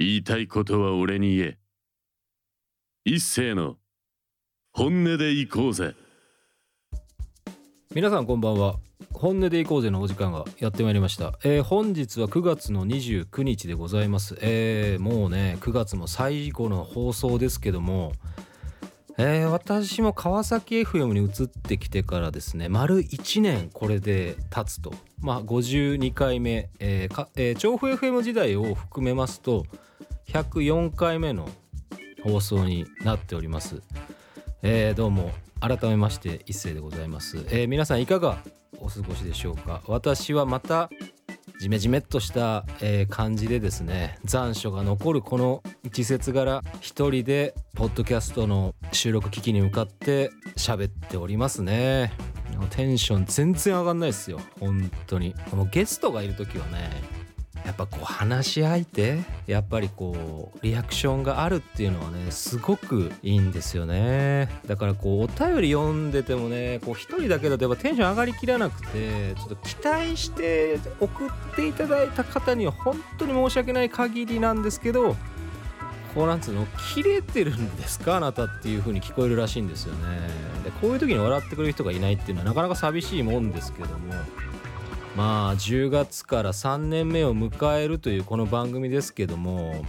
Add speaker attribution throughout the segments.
Speaker 1: 言いたいことは俺に言え。一斉の本音で行こうぜ。
Speaker 2: 皆さんこんばんは。本音で行こうぜのお時間がやってまいりました、えー本日は9月の29日でございます、えーもうね9月も最後の放送ですけどもえー私も川崎 FM に移ってきてからですね丸1年これで経つと。まあ52回目、えーかえー調布 FM 時代を含めますと104回目の放送になっております。えーどうも改めまして一斉でございます、えー皆さんいかがお過ごしでしょうか？私はまたジメジメっとした、えー感じでですね残暑が残るこの季節柄一人でポッドキャストの収録機器に向かって喋っておりますね。テンション全然上がんないですよ。本当に。このゲストがいる時はねやっぱこう話し相手やっぱりこうリアクションがあるっていうのはねすごくいいんですよね。だからこうお便り読んでてもねこう一人だけだとやっぱテンション上がりきらなくてちょっと期待して送っていただいた方には本当に申し訳ない限りなんですけどこうなんつうの切れてるんですかあなたっていう風に聞こえるらしいんですよね。でこういう時に笑ってくれる人がいないっていうのはなかなか寂しいもんですけども。まあ10月から3年目を迎えるというこの番組ですけども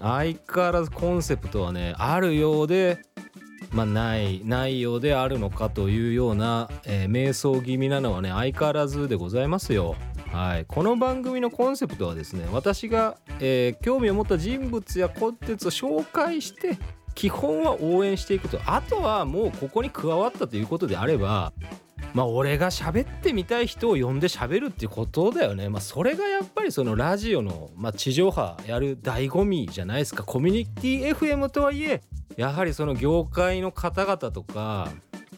Speaker 2: 相変わらずコンセプトはねあるようでまあないないようであるのかというような、えー迷走気味なのはね相変わらずでございますよ。はい、この番組のコンセプトはですね私が、えー興味を持った人物やコンテンツを紹介して基本は応援していくとあとはもうここに加わったということであればまあ俺が喋ってみたい人を呼んで喋るっていうことだよね。まあそれがやっぱりそのラジオの、まあ、地上波やる醍醐味じゃないですか。コミュニティ FM とはいえやはりその業界の方々とか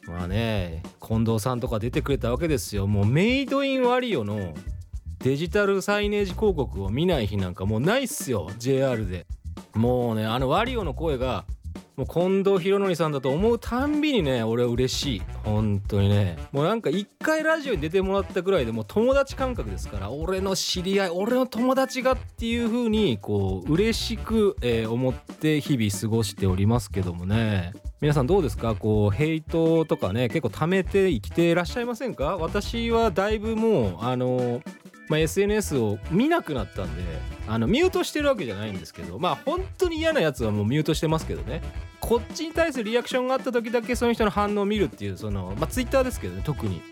Speaker 2: まあね近藤さんとか出てくれたわけですよ。もうメイドインワリオのデジタルサイネージ広告を見ない日なんかもうないっすよ JR で。もうねあのワリオの声がもう近藤博則さんだと思うたんびにね俺は嬉しい。本当にね。もうなんか一回ラジオに出てもらったぐらいでもう友達感覚ですから俺の知り合い俺の友達がっていう風にこう嬉しく、えー思って日々過ごしておりますけどもね。皆さんどうですか？こうヘイトとかね結構貯めて生きていらっしゃいませんか？私はだいぶもうあのまあ、SNS を見なくなったんであのミュートしてるわけじゃないんですけどまあ本当に嫌なやつはもうミュートしてますけどね。こっちに対するリアクションがあった時だけその人の反応を見るっていうそのまあツイッターですけどね特に。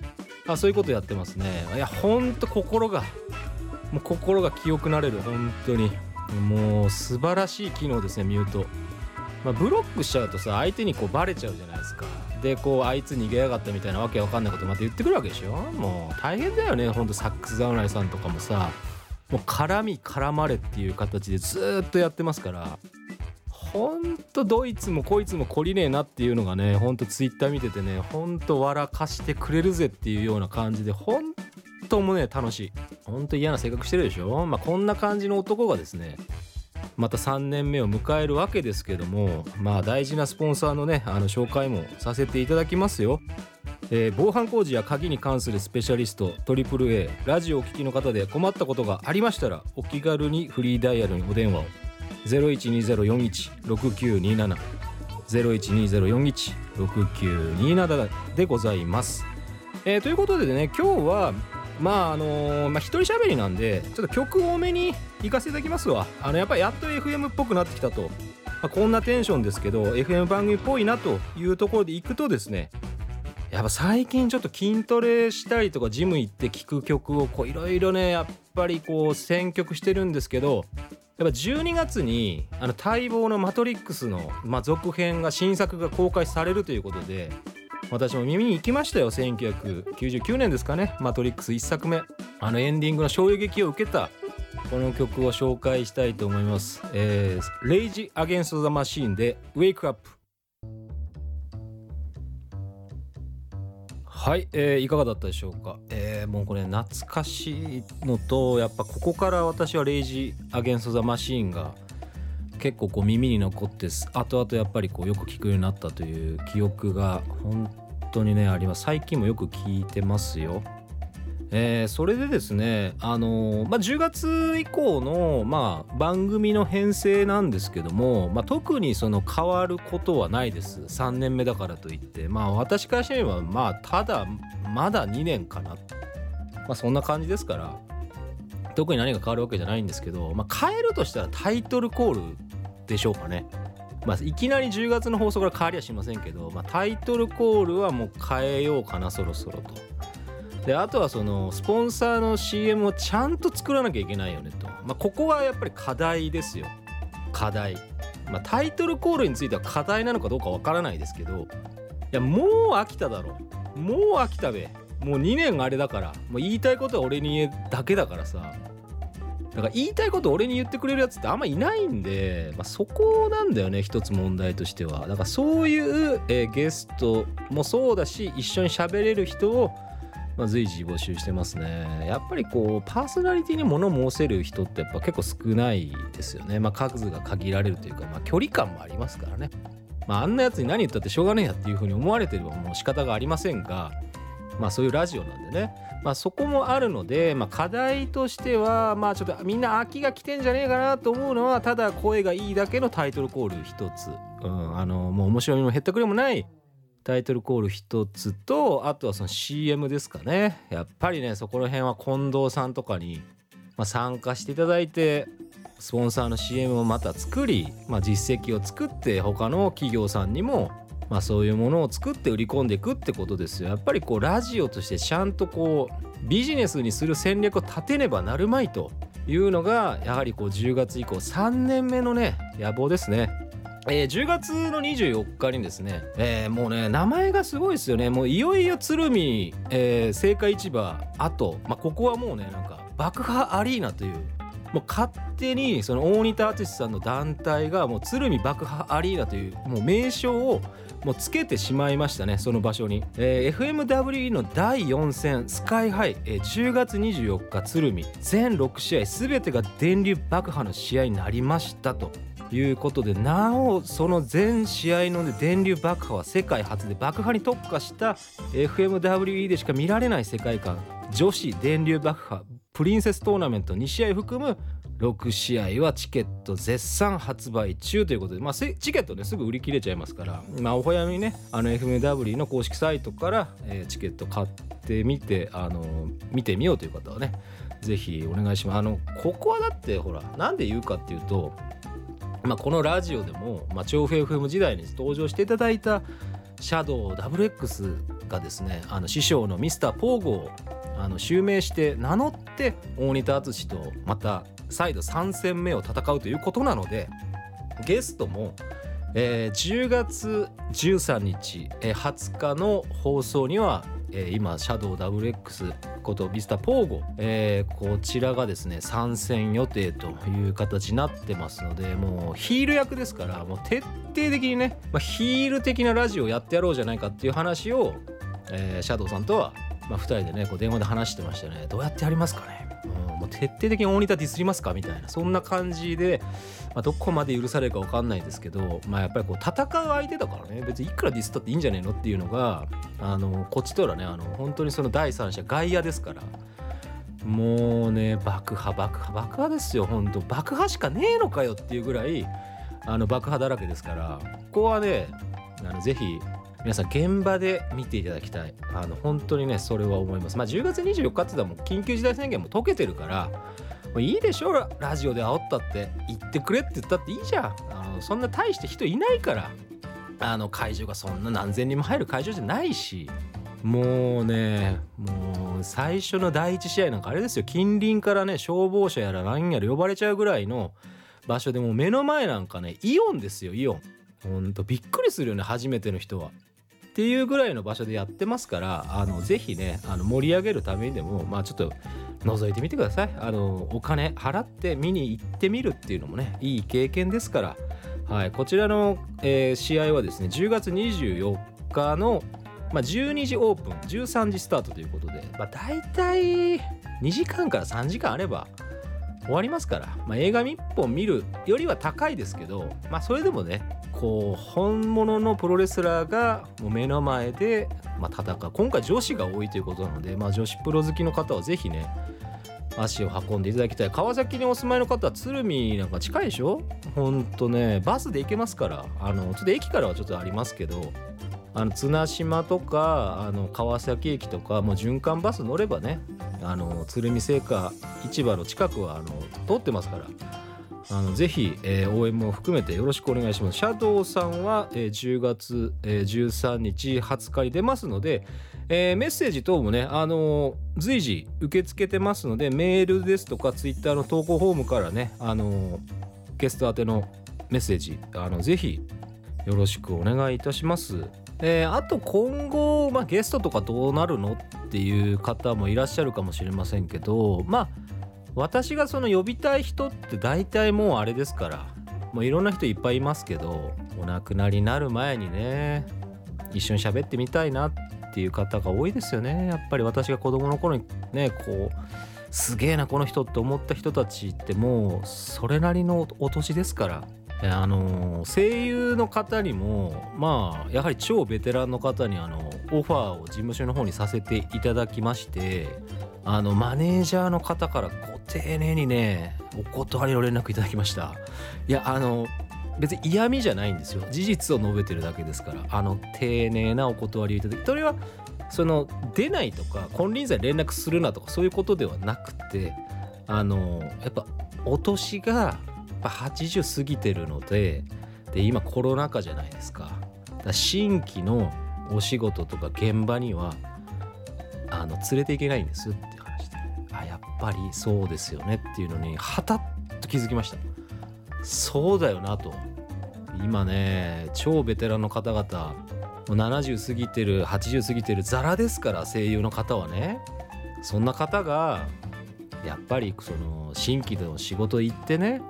Speaker 2: あそういうことやってますね。いやほんと心がもう心が清くなれる本当に。もう素晴らしい機能ですねミュート。まあ、ブロックしちゃうとさ相手にこうバレちゃうじゃないですか。でこうあいつ逃げやがったみたいなわけわかんないことまた言ってくるわけでしょ。もう大変だよねほんとサックス侍さんとかもさ。もう絡み絡まれっていう形でずっとやってますから。ほんとどいつもこいつも懲りねえなっていうのがねほんとツイッター見ててねほんと笑かしてくれるぜっていうような感じでほんともね楽しい。ほんと嫌な性格してるでしょ？まあこんな感じの男がですねまた3年目を迎えるわけですけどもまあ大事なスポンサーのねあの紹介もさせていただきますよ、えー防犯工事や鍵に関するスペシャリスト AAA ラジオをお聞きの方で困ったことがありましたらお気軽にフリーダイヤルにお電話を。0120416927 0120416927でございます、えーということでね今日はまああのーまあ一人喋りなんでちょっと曲多めに行かせていただきますわ。あのやっぱりやっと FM っぽくなってきたと、まあこんなテンションですけど FM 番組っぽいなというところで行くとですねやっぱ最近ちょっと筋トレしたりとかジム行って聴く曲をいろいろねやっぱりこう選曲してるんですけどやっぱ12月にあの待望の「マトリックスの」まあ、続編が新作が公開されるということで私も耳に行きましたよ1999年ですかね「マトリックス」1作目。あのエンディングの衝撃を受けたこの曲を紹介したいと思います。えー、レイジ・アゲンスト・ザ・マシーンで「Wake Up」はい、えーいかがだったでしょうか、えーもうこれ懐かしいのとやっぱここから私はレイジ・アゲンスト・ザ・マシーンが結構こう耳に残ってす。後々やっぱりこうよく聞くようになったという記憶が本当にねあります。最近もよく聞いてますよ。えーそれでですね、あのーまあ、10月以降の、まあ、番組の編成なんですけども、まあ、特にその変わることはないです3年目だからといってまあ私からしてみればまあただまだ2年かな、まあ、そんな感じですから特に何が変わるわけじゃないんですけど、まあ、変えるとしたらタイトルコールでしょうかね。まあ、いきなり10月の放送から変わりはしませんけど、まあ、タイトルコールはもう変えようかなそろそろと。であとはそのスポンサーの CM をちゃんと作らなきゃいけないよねと、まあ、ここはやっぱり課題ですよ。課題、まあ、タイトルコールについては課題なのかどうかわからないですけど。いやもう飽きただろもう飽きたべ。もう2年あれだから。もう言いたいことは俺に言えだけだからさ。だから言いたいこと俺に言ってくれるやつってあんまいないんで、まあ、そこなんだよね一つ問題としては。だからそういう、えーゲストもそうだし一緒に喋れる人を、まあ、随時募集してますね。やっぱりこうパーソナリティに物申せる人ってやっぱ結構少ないですよね。まあ数が限られるというか、まあ、距離感もありますからね。まああんなやつに何言ったってしょうがねえやっていうふうに思われてればもう仕方がありませんがまあそういうラジオなんでね。まあ、そこもあるので、まあ、課題としては、まあ、ちょっとみんな飽きが来てんじゃねえかなと思うのはただ声がいいだけのタイトルコール一つ、うん、あのもう面白みも減ったくれもないタイトルコール一つとあとはその CM ですかねやっぱりねそこら辺は近藤さんとかに、まあ、参加していただいてスポンサーの CM をまた作り、まあ、実績を作って他の企業さんにもまあ、そういうものを作って売り込んでいくってことですよやっぱりこうラジオとしてちゃんとこうビジネスにする戦略を立てねばなるまいというのがやはりこう10月以降3年目のね野望ですね。えー10月の24日にですね、えーもうね名前がすごいですよね。もういよいよ鶴見、えー、青果市場あと、まあ、ここはもうねなんか爆破アリーナという。もう勝手にその大仁田敦さんの団体がもう鶴見爆破アリーナというもう名称をもうつけてしまいましたねその場所に、えー FMWE の第4戦スカイハイ、えー10月24日鶴見。全6試合全てが電流爆破の試合になりましたと。いうことでなおその全試合の、ね、電流爆破は世界初で爆破に特化した FMWE でしか見られない世界観女子電流爆破プリンセストーナメント2試合含む6試合はチケット絶賛発売中ということで、まあ、チケットねすぐ売り切れちゃいますから、まあ、お早めにねあの FMW の公式サイトから、えーチケット買ってみてあの見てみようという方はねぜひお願いします。あのここはだってほらなんで言うかっていうとまあ、このラジオでも、まあ、調布 FM 時代に登場していただいたシャドウ WX がですねあの師匠のミスターポーゴをあの襲名して名乗って大仁田敦とまた再度3戦目を戦うということなのでゲストも、えー10月13日、えー20日の放送には、えー今シャドウ WX ことミスターポーゴ、えーこちらがですね参戦予定という形になってますのでもうヒール役ですからもう徹底的にね、まあ、ヒール的なラジオやってやろうじゃないかっていう話を、えーシャドウさんとは、まあ、2人でねこう電話で話してましたね。どうやってやりますかね、徹底的に大仁田ディスりますかみたいなそんな感じで、まあ、どこまで許されるか分かんないですけど、まあ、やっぱりこう戦う相手だからね別にいくらディスったっていいんじゃねえのっていうのがあのこっちとらねあの本当にその第三者外野ですからもうね爆破爆破爆破ですよ本当爆破しかねえのかよっていうぐらいあの爆破だらけですからここはねあのぜひ皆さん現場で見ていただきたい。あの本当にねそれは思います。まあ10月24日って言ったら緊急事態宣言も解けてるからもういいでしょラジオで煽ったって言ってくれって言ったっていいじゃん。あのそんな大して人いないからあの会場がそんな何千人も入る会場じゃないし。もうねもう最初の第一試合なんかあれですよ。近隣からね消防車やら何やら呼ばれちゃうぐらいの場所でもう目の前なんかねイオンですよイオン。ほんとびっくりするよね初めての人は。っていうぐらいの場所でやってますからあのぜひねあの盛り上げるためにでもまあちょっと覗いてみてください。あのお金払って見に行ってみるっていうのもねいい経験ですから、はい、こちらの、えー試合はですね10月24日の、まあ、12時オープン13時スタートということで、まあ、大体2時間から3時間あれば終わりますから、まあ、映画1本見るよりは高いですけど、まあ、それでもねこう本物のプロレスラーがもう目の前で、まあ、戦う。今回女子が多いということなので、まあ、女子プロ好きの方はぜひね足を運んでいただきたい。川崎にお住まいの方は鶴見なんか近いでしょ？ほんとねバスで行けますから。あのちょっと駅からはちょっとありますけどあの綱島とかあの川崎駅とかもう循環バス乗ればねあの鶴見製菓市場の近くはあの通ってますから。あのぜひ、えー、応援も含めてよろしくお願いします。シャドウさんは、えー、10月、えー、13日20日に出ますので、えー、メッセージ等もね、あのー、随時受け付けてますのでメールですとかツイッターの投稿フォームからね、あのー、ゲスト宛てのメッセージあのぜひよろしくお願いいたします。えー、あと今後、まあ、ゲストとかどうなるのっていう方もいらっしゃるかもしれませんけどまあ私がその呼びたい人って大体もうあれですからもういろんな人いっぱいいますけどお亡くなりになる前にね一緒に喋ってみたいなっていう方が多いですよね。やっぱり私が子供の頃にねこうすげえなこの人って思った人たちってもうそれなりのお年ですからあの声優の方にもまあやはり超ベテランの方にあのオファーを事務所の方にさせていただきましてあのマネージャーの方からご丁寧にねお断りの連絡いただきました。いやあの別に嫌味じゃないんですよ。事実を述べてるだけですから。あの丁寧なお断りをいただきそれはその出ないとか金輪際連絡するなとかそういうことではなくてあのやっぱお年がぱ80過ぎてるのでで今コロナ禍じゃないですか。だ新規のお仕事とか現場にはあの連れていけないんですって話で。あやっぱりそうですよねっていうのにはたっと気づきました。そうだよなと。今ね超ベテランの方々もう70過ぎてる80過ぎてるザラですから声優の方はね。そんな方がやっぱりその新規での仕事行ってね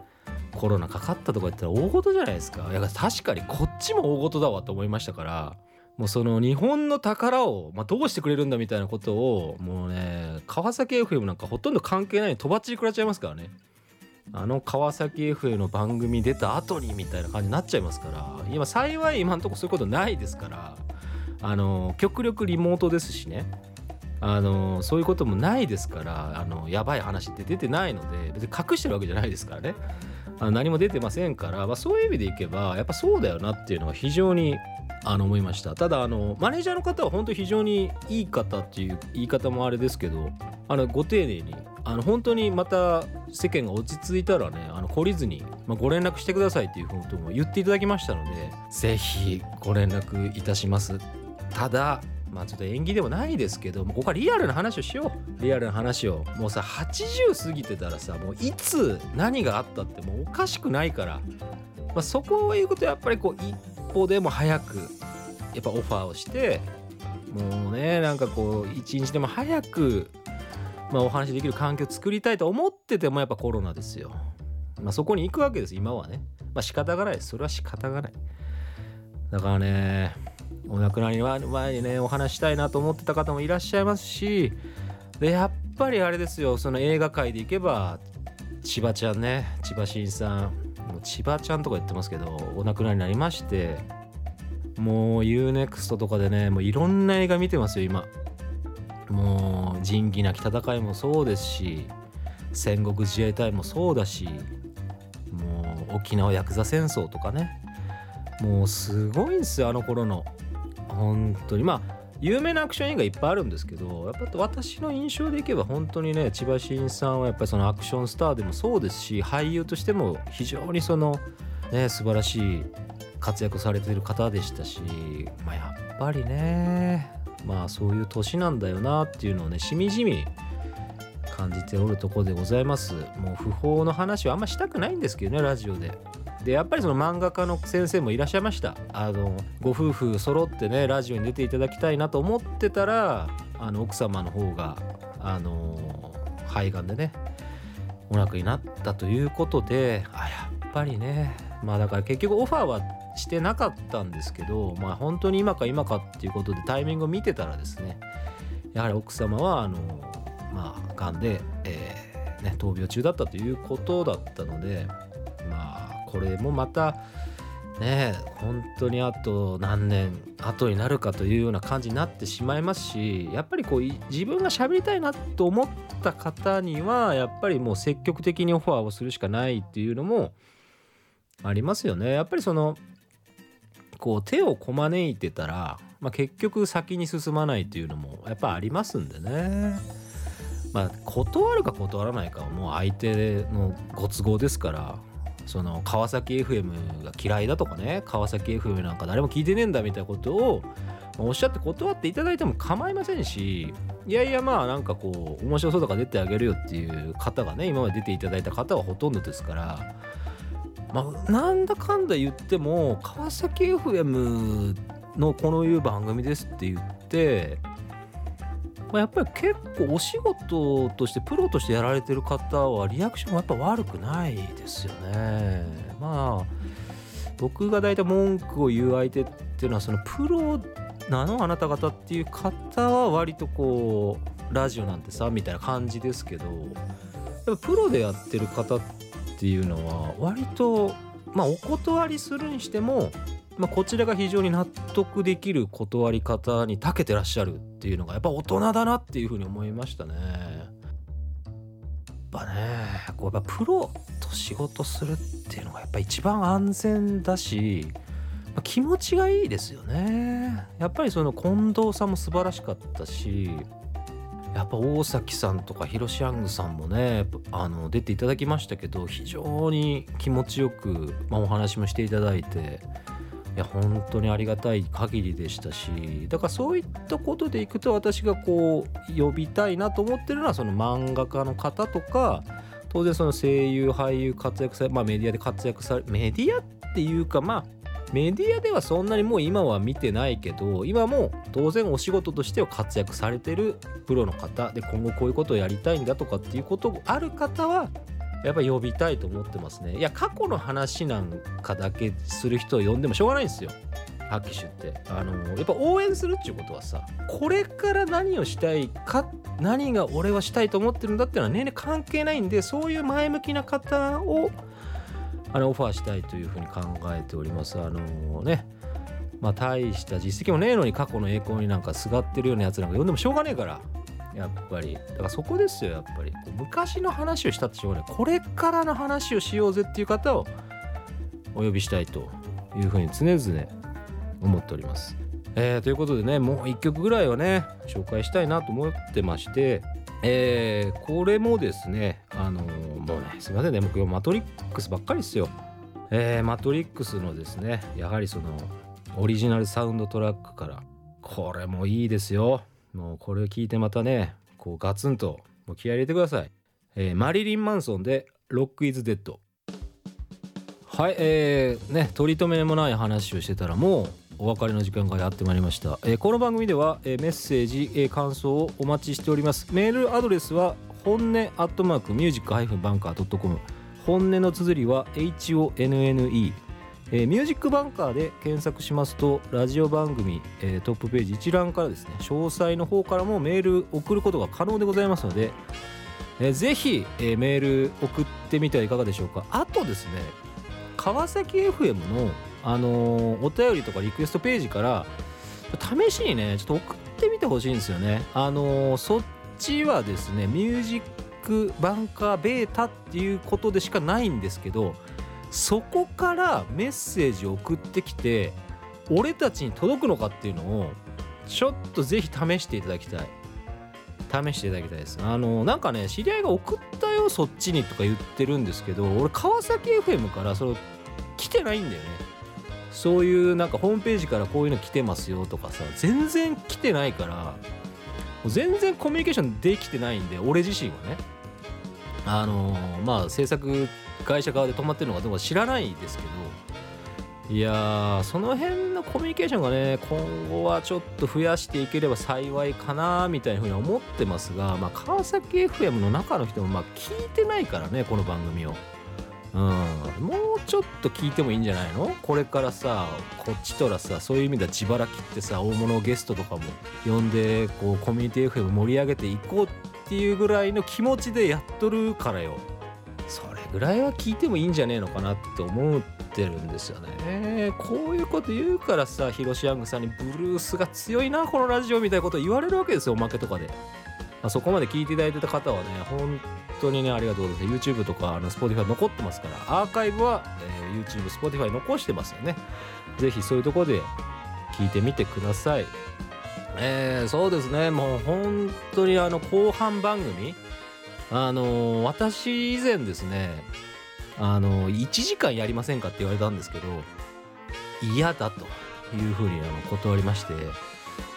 Speaker 2: コロナかかったとか言ったら大事じゃないですか。いや確かにこっちも大事だわと思いましたから。もうその日本の宝を、まあ、どうしてくれるんだみたいなことをもうね川崎 FM なんかほとんど関係ないにとばっちり食らっちゃいますからね。あの川崎 FM の番組出た後にみたいな感じになっちゃいますから今幸い今のとこそういうことないですからあの極力リモートですしね。あのそういうこともないですからあのやばい話って出てないので別に隠してるわけじゃないですからね。あ何も出てませんから、まあ、そういう意味でいけばやっぱそうだよなっていうのは非常にあの思いました。ただあのマネージャーの方は本当非常にいい方っていう言い方もあれですけどあのご丁寧にあの本当にまた世間が落ち着いたらねあの懲りずに、まあ、ご連絡してくださいっていうことも言っていただきましたのでぜひご連絡いたします。ただまあちょっと縁起でもないですけどもここはリアルな話をしようリアルな話をもうさ80過ぎてたらさもういつ何があったってもうおかしくないから、まあ、そこを言うことやっぱりこう一歩でも早くやっぱオファーをしてもうねなんかこう一日でも早く、まあ、お話できる環境を作りたいと思っててもやっぱコロナですよ。まあ、そこに行くわけです今はね。まあ仕方がないそれは仕方がない。だからねお亡くなりの前にねお話したいなと思ってた方もいらっしゃいますしでやっぱりあれですよその映画界でいけば千葉ちゃんね千葉真さん千葉ちゃんとか言ってますけどお亡くなりになりましてもう UNEXT とかでねもういろんな映画見てますよ今。もう仁義なき戦いもそうですし戦国自衛隊もそうだしもう沖縄ヤクザ戦争とかね。もうすごいんですよあの頃の。本当に。まあ有名なアクション映画いっぱいあるんですけどやっぱ私の印象でいけば本当にね千葉真さんはやっぱりそのアクションスターでもそうですし俳優としても非常にそのね素晴らしい活躍されてる方でしたし、まあ、やっぱりねまあそういう年なんだよなっていうのをねしみじみ感じておるところでございます。もう不法の話はあんましたくないんですけどねラジオで。でやっぱりその漫画家の先生もいらっしゃいました。あのご夫婦揃ってねラジオに出ていただきたいなと思ってたらあの奥様の方があの肺がんでねお亡くになったということであやっぱりねまあだから結局オファーはしてなかったんですけどまあ本当に今か今かっていうことでタイミングを見てたらですねやはり奥様はあのまあがんで、えね闘病中だったということだったのでこれもまたね本当にあと何年後になるかというような感じになってしまいますしやっぱりこう自分が喋りたいなと思った方にはやっぱりもう積極的にオファーをするしかないっていうのもありますよね。やっぱりそのこう手をこまねいてたら、まあ、結局先に進まないっていうのもやっぱありますんでね。まあ断るか断らないかはもう相手のご都合ですからその川崎 FM が嫌いだとかね川崎 FM なんか誰も聞いてねえんだみたいなことをおっしゃって断っていただいても構いませんしいやいやまあなんかこう面白そうだか出てあげるよっていう方がね今まで出ていただいた方はほとんどですからまあなんだかんだ言っても川崎 FM のこのいう番組ですって言ってまあ、やっぱり結構お仕事としてプロとしてやられてる方はリアクションもやっぱ悪くないですよね。まあ僕が大体文句を言う相手っていうのはそのプロなのあなた方っていう方は割とこうラジオなんてさみたいな感じですけどやっぱプロでやってる方っていうのは割とまあお断りするにしてもまあ、こちらが非常に納得できる断り方に長けてらっしゃるっていうのがやっぱ大人だなっていうふうに思いましたね。やっぱねこうやっぱプロと仕事するっていうのがやっぱ一番安全だし、まあ、気持ちがいいですよね。やっぱりその近藤さんも素晴らしかったしやっぱ大崎さんとかヒロシヤングさんもねあの出ていただきましたけど非常に気持ちよく、まあ、お話もしていただいていや本当にありがたい限りでしたしだからそういったことでいくと私がこう呼びたいなと思ってるのはその漫画家の方とか当然その声優俳優活躍されまあメディアで活躍されメディアっていうかまあメディアではそんなにもう今は見てないけど今も当然お仕事としては活躍されてるプロの方で今後こういうことをやりたいんだとかっていうことがある方はやっぱ呼びたいと思ってますね。いや過去の話なんかだけする人を呼んでもしょうがないんですよ。拍手って。あのやっぱ応援するっていうことはさこれから何をしたいか何が俺はしたいと思ってるんだっていうのは年齢関係ないんでそういう前向きな方をあのオファーしたいというふうに考えております。あのね。まあ大した実績もねえのに過去の栄光になんかすがってるようなやつなんか呼んでもしょうがねえから。やっぱりだからそこですよやっぱり昔の話をしたってしょうがないこれからの話をしようぜっていう方をお呼びしたいというふうに常々思っております。えー、ということでねもう1曲ぐらいはね紹介したいなと思ってましてえー、これもですねあのー、もうねすいませんね僕はマトリックスばっかりですよ。えー、マトリックスのですねやはりそのオリジナルサウンドトラックからこれもいいですよ。もうこれを聞いてまたねこうガツンともう気合入れてください、えー、マリリン・マンソンで「ロック・イズ・デッド」はいえー、ね取り留めもない話をしてたらもうお別れの時間がやってまいりました、えー、この番組では、えー、メッセージ、えー、感想をお待ちしております。メールアドレスは本音アットマークミュージックハイフンバンカー .com 本音の綴りは HONNE えー、ミュージックバンカーで検索しますとラジオ番組、えー、トップページ一覧からですね詳細の方からもメール送ることが可能でございますので、えー、ぜひ、えー、メール送ってみてはいかがでしょうか。あとですね川崎 FM の、あのー、お便りとかリクエストページから試しにねちょっと送ってみてほしいんですよね。あのー、そっちはですねミュージックバンカーベータっていうことでしかないんですけどそこからメッセージを送ってきて俺たちに届くのかっていうのをちょっとぜひ試していただきたい。試していただきたいです。あのなんかね知り合いが送ったよそっちにとか言ってるんですけど俺川崎 FM からそれ来てないんだよね。そういうなんかホームページからこういうの来てますよとかさ全然来てないから全然コミュニケーションできてないんで俺自身はね。あのまあ制作会社側で止まってるのかどうか知らないですけど。いやその辺のコミュニケーションがね今後はちょっと増やしていければ幸いかなみたいなふうに思ってますが、まあ、川崎 FM の中の人もまあ聞いてないからねこの番組を。うん、もうちょっと聞いてもいいんじゃないの？これからさこっちとらさそういう意味では自腹切ってさ大物ゲストとかも呼んでこうコミュニティ FM 盛り上げていこうっていうぐらいの気持ちでやっとるからよ。ぐらいは聞いてもいいんじゃねえのかなって思ってるんですよね。こういうこと言うからさヒロシヤングさんにブルースが強いなこのラジオみたいなこと言われるわけですよおまけとかで、まあ、そこまで聞いていただいてた方はね本当にねありがとうございます。YouTube とかあの Spotify 残ってますからアーカイブは、えー YouTube、Spotify 残してますよね。ぜひそういうとこで聞いてみてください。えー、そうですね。もう本当にあの後半番組あの私以前ですねあの1時間やりませんかって言われたんですけど嫌だというふうにあの断りまして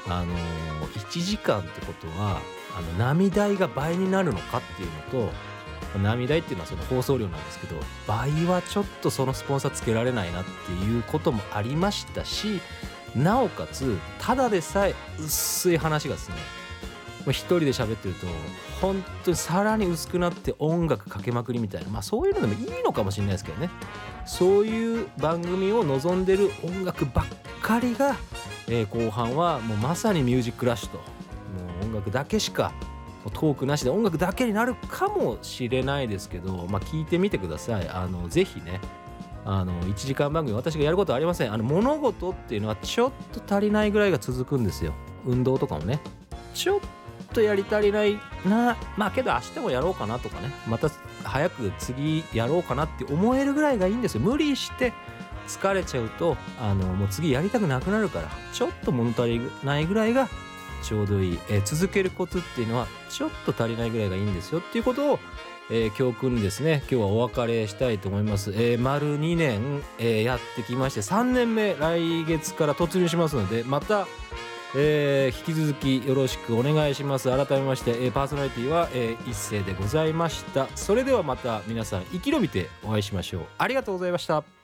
Speaker 2: あの1時間ってことはあの波代が倍になるのかっていうのと波代っていうのはその放送量なんですけど倍はちょっとそのスポンサーつけられないなっていうこともありましたしなおかつただでさえ薄い話がですね一人で喋ってると本当にさらに薄くなって音楽かけまくりみたいなまあそういうのでもいいのかもしれないですけどね。そういう番組を望んでる音楽ばっかりが、えー後半はもうまさにミュージックラッシュともう音楽だけしかトークなしで音楽だけになるかもしれないですけど、まあ、聞いてみてください。あのぜひねあの1時間番組私がやることはありません。あの物事っていうのはちょっと足りないぐらいが続くんですよ。運動とかもね。ちょっとやり足りないな。まあけど明日もやろうかなとかね。また早く次やろうかなって思えるぐらいがいいんですよ。無理して疲れちゃうとあのもう次やりたくなくなるからちょっと物足りないぐらいがちょうどいい、えー続けるコツっていうのはちょっと足りないぐらいがいいんですよ。っていうことを、えー教訓にですね。今日はお別れしたいと思います、えー丸2年、えやってきまして3年目来月から突入しますのでまたえー引き続きよろしくお願いします。改めまして、えーパーソナリティは、えー一斉でございました。それではまた皆さん生き延びてお会いしましょう。ありがとうございました。